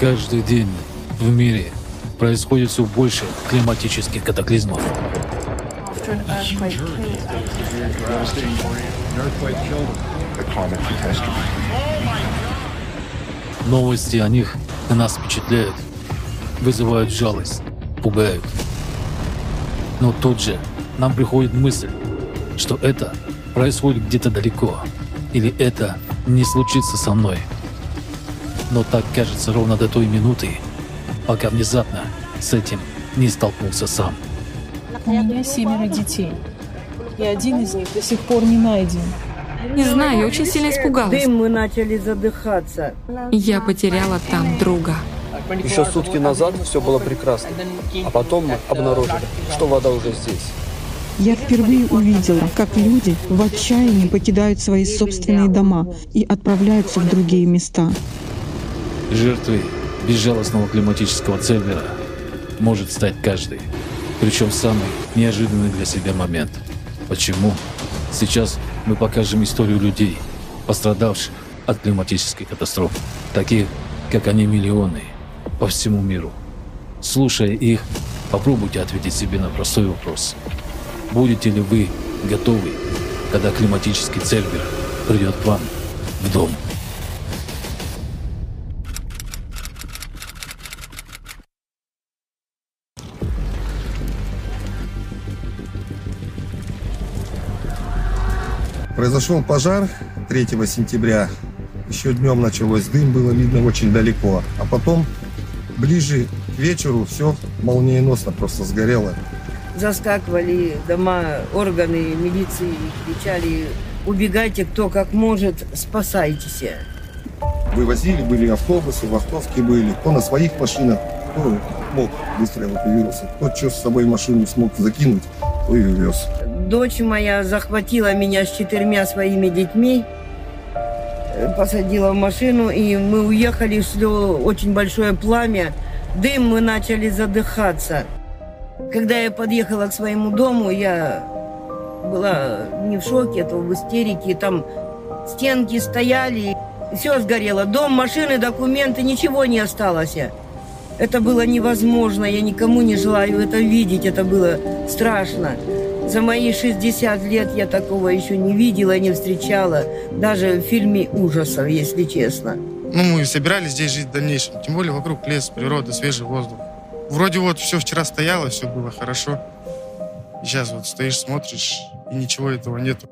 Каждый день в мире происходит все больше климатических катаклизмов. Новости о них на нас впечатляют, вызывают жалость, пугают. Но тут же нам приходит мысль, что это происходит где-то далеко, или это не случится со мной. Но так кажется ровно до той минуты, пока внезапно с этим не столкнулся сам. У меня семеро детей, и один из них до сих пор не найден. Не знаю, я очень сильно испугалась. Дым, мы начали задыхаться. Я потеряла там друга. Еще сутки назад все было прекрасно, а потом мы обнаружили, что вода уже здесь. Я впервые увидела, как люди в отчаянии покидают свои собственные дома и отправляются в другие места. Жертвой безжалостного климатического цербера может стать каждый. Причем самый неожиданный для себя момент. Почему? Сейчас мы покажем историю людей, пострадавших от климатической катастрофы. Таких, как они, миллионы по всему миру. Слушая их, попробуйте ответить себе на простой вопрос. Будете ли вы готовы, когда климатический цербер придет к вам в дом? Произошел пожар 3 сентября. Еще днем началось дым, было видно очень далеко. А потом, ближе к вечеру, все молниеносно просто сгорело. Заскакивали дома, органы милиции, кричали, убегайте кто как может, спасайтесь. Вывозили, были автобусы, вахтовки были. Кто на своих машинах, кто мог быстро эвакуироваться. Кто что с собой машину смог закинуть, то и вез. Дочь моя захватила меня с четырьмя своими детьми, э, посадила в машину, и мы уехали, шло очень большое пламя. Дым, мы начали задыхаться. Когда я подъехала к своему дому, я была не в шоке, а в истерике. Там стенки стояли, все сгорело. Дом, машины, документы, ничего не осталось. Это было невозможно, я никому не желаю это видеть, это было страшно. За мои 60 лет я такого еще не видела, не встречала, даже в фильме ужасов, если честно. Ну, мы собирались здесь жить в дальнейшем, тем более вокруг лес, природа, свежий воздух. Вроде вот все вчера стояло, все было хорошо. Сейчас вот стоишь, смотришь, и ничего этого нету.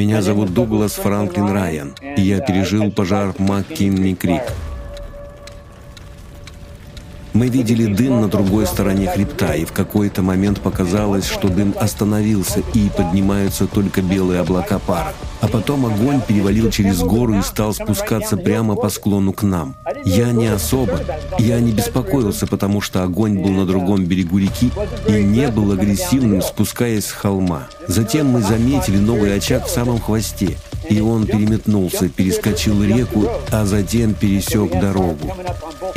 Меня зовут Дуглас Франклин Райан, и я пережил пожар МакКинни Крик. Мы видели дым на другой стороне хребта, и в какой-то момент показалось, что дым остановился, и поднимаются только белые облака пара. А потом огонь перевалил через гору и стал спускаться прямо по склону к нам. Я не особо, я не беспокоился, потому что огонь был на другом берегу реки и не был агрессивным, спускаясь с холма. Затем мы заметили новый очаг в самом хвосте, и он переметнулся, перескочил реку, а затем пересек дорогу.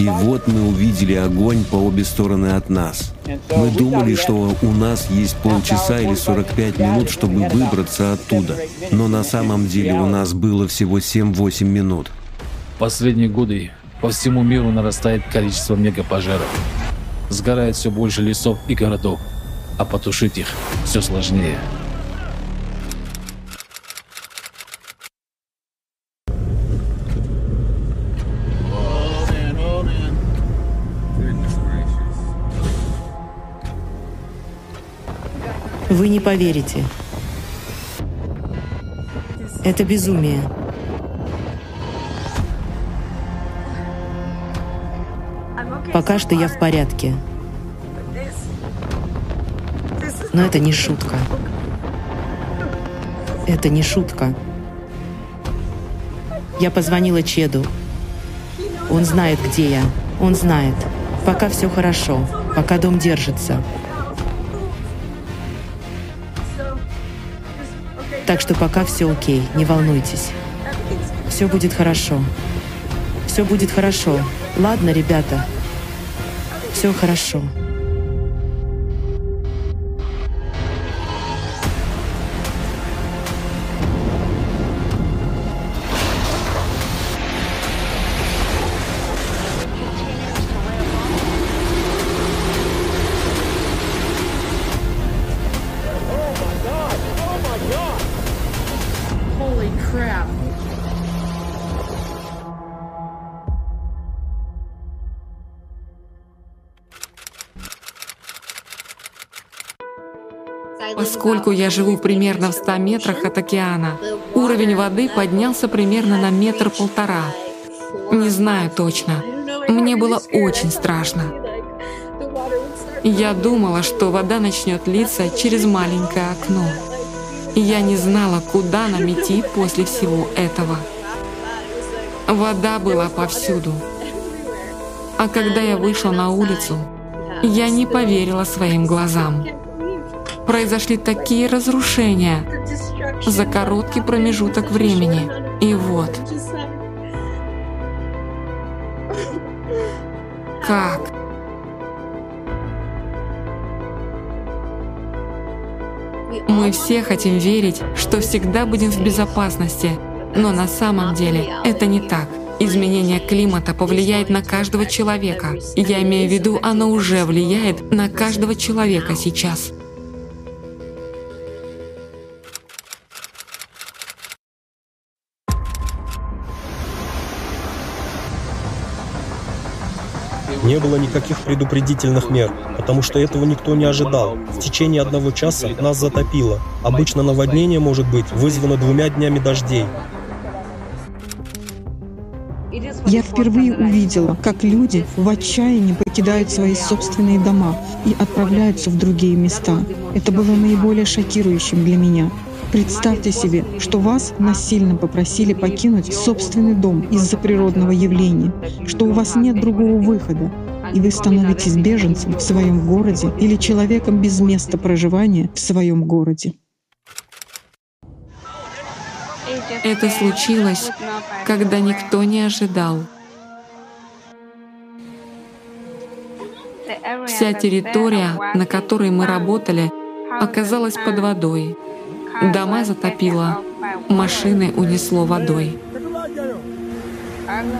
И вот мы увидели огонь по обе стороны от нас. Мы думали, что у нас есть полчаса или 45 минут, чтобы выбраться оттуда. Но на самом деле у нас было всего 7-8 минут. Последние годы по всему миру нарастает количество мегапожаров. Сгорает все больше лесов и городов, а потушить их все сложнее. Вы не поверите. Это безумие. Пока что я в порядке. Но это не шутка. Это не шутка. Я позвонила Чеду. Он знает, где я. Он знает. Пока все хорошо. Пока дом держится. Так что пока все окей, не волнуйтесь. Все будет хорошо. Все будет хорошо. Ладно, ребята. Все хорошо. Поскольку я живу примерно в 100 метрах от океана, уровень воды поднялся примерно на метр-полтора. Не знаю точно. Мне было очень страшно. Я думала, что вода начнет литься через маленькое окно. Я не знала, куда нам идти после всего этого. Вода была повсюду. А когда я вышла на улицу, я не поверила своим глазам. Произошли такие разрушения за короткий промежуток времени. И вот. Как? Мы все хотим верить, что всегда будем в безопасности, но на самом деле это не так. Изменение климата повлияет на каждого человека. Я имею в виду, оно уже влияет на каждого человека сейчас. Не было никаких предупредительных мер, потому что этого никто не ожидал. В течение одного часа нас затопило. Обычно наводнение может быть вызвано двумя днями дождей. Я впервые увидела, как люди в отчаянии покидают свои собственные дома и отправляются в другие места. Это было наиболее шокирующим для меня. Представьте себе, что вас насильно попросили покинуть собственный дом из-за природного явления, что у вас нет другого выхода, и вы становитесь беженцем в своем городе или человеком без места проживания в своем городе. Это случилось, когда никто не ожидал. Вся территория, на которой мы работали, оказалась под водой. Дома затопило, машины унесло водой.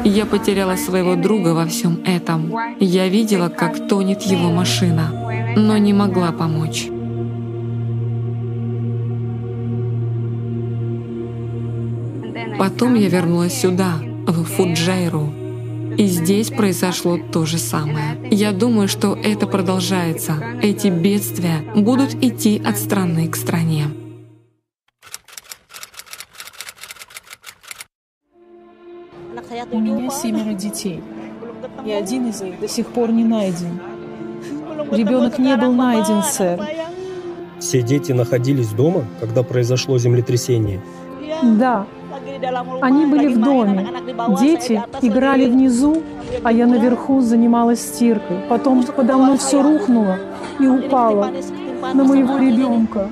Я потеряла своего друга во всем этом. Я видела, как тонет его машина, но не могла помочь. Потом я вернулась сюда, в Фуджайру, и здесь произошло то же самое. Я думаю, что это продолжается. Эти бедствия будут идти от страны к стране. Семеро детей, и один из них до сих пор не найден. Ребенок не был найден, сэр. Все дети находились дома, когда произошло землетрясение. Да, они были в доме. Дети играли внизу, а я наверху занималась стиркой. Потом подо мной все рухнуло и упало на моего ребенка.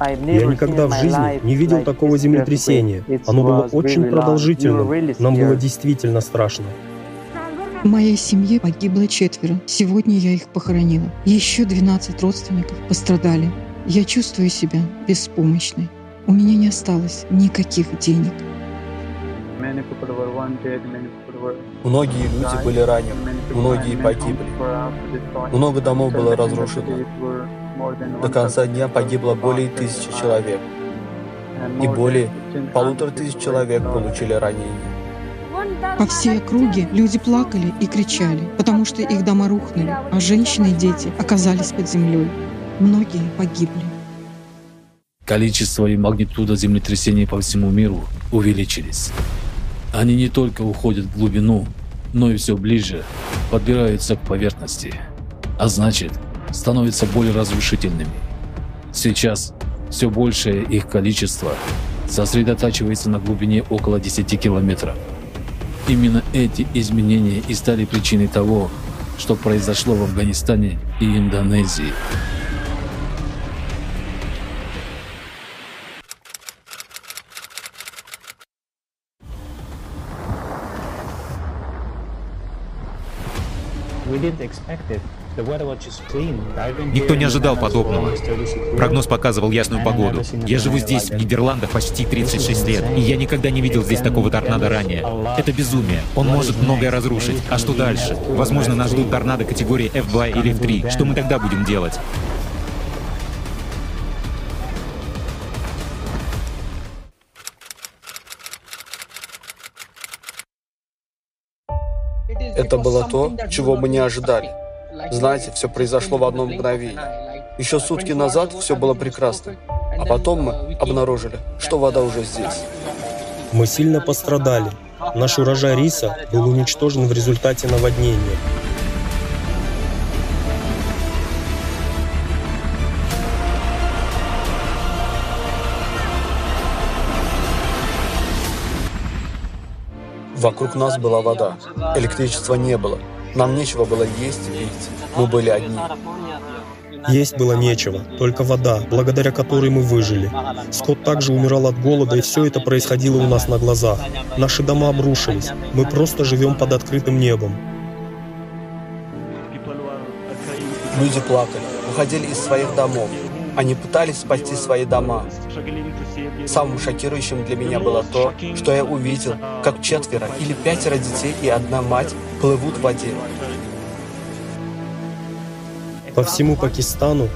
Я никогда в жизни не видел такого землетрясения. Оно было очень продолжительным. Нам было действительно страшно. В моей семье погибло четверо. Сегодня я их похоронила. Еще 12 родственников пострадали. Я чувствую себя беспомощной. У меня не осталось никаких денег. Многие люди были ранены, многие погибли. Много домов было разрушено. До конца дня погибло более тысячи человек. И более полутора тысяч человек получили ранения. По всей округе люди плакали и кричали, потому что их дома рухнули, а женщины и дети оказались под землей. Многие погибли. Количество и магнитуда землетрясений по всему миру увеличились. Они не только уходят в глубину, но и все ближе подбираются к поверхности. А значит, становятся более разрушительными. Сейчас все большее их количество сосредотачивается на глубине около 10 километров. Именно эти изменения и стали причиной того, что произошло в Афганистане и Индонезии. Никто не ожидал подобного. Прогноз показывал ясную погоду. Я живу здесь, в Нидерландах, почти 36 лет, и я никогда не видел здесь такого торнадо ранее. Это безумие. Он может многое разрушить. А что дальше? Возможно, нас ждут торнадо категории F2 или F3. Что мы тогда будем делать? Это было то, чего мы не ожидали. Знаете, все произошло в одно мгновение. Еще сутки назад все было прекрасно, а потом мы обнаружили, что вода уже здесь. Мы сильно пострадали. Наш урожай риса был уничтожен в результате наводнения. Вокруг нас была вода. Электричества не было. Нам нечего было есть и пить. Мы были одни. Есть было нечего, только вода, благодаря которой мы выжили. Скот также умирал от голода, и все это происходило у нас на глазах. Наши дома обрушились. Мы просто живем под открытым небом. Люди плакали, уходили из своих домов. Они пытались спасти свои дома. Самым шокирующим для меня было то, что я увидел, как четверо или пятеро детей и одна мать плывут в воде. По всему Пакистану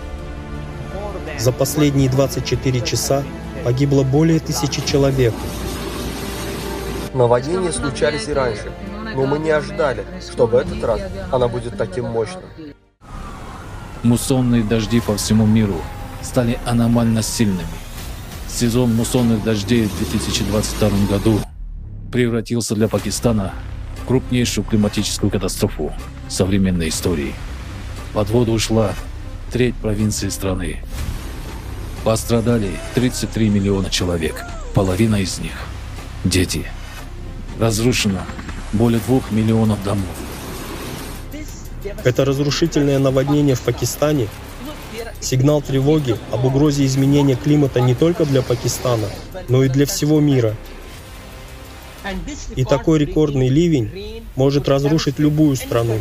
за последние 24 часа погибло более тысячи человек. Наводнения случались и раньше, но мы не ожидали, что в этот раз она будет таким мощным. Муссонные дожди по всему миру стали аномально сильными. Сезон муссонных дождей в 2022 году превратился для Пакистана в крупнейшую климатическую катастрофу современной истории. Под воду ушла треть провинции страны. Пострадали 33 миллиона человек, половина из них – дети. Разрушено более двух миллионов домов. Это разрушительное наводнение в Пакистане сигнал тревоги об угрозе изменения климата не только для Пакистана, но и для всего мира. И такой рекордный ливень может разрушить любую страну.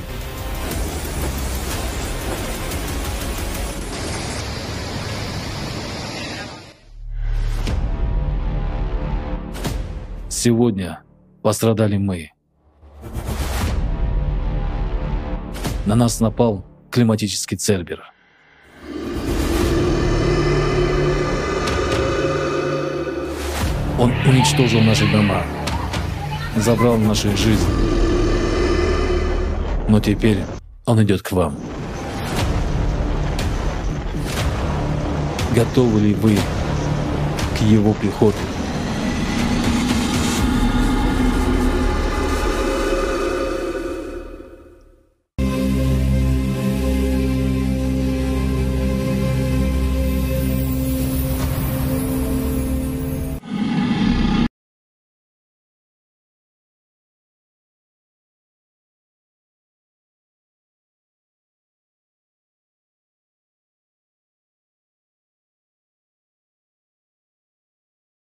Сегодня пострадали мы. На нас напал климатический Цербер. Он уничтожил наши дома, забрал наши жизни. Но теперь он идет к вам. Готовы ли вы к его приходу?